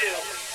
do.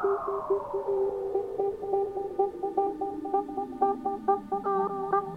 Thank you.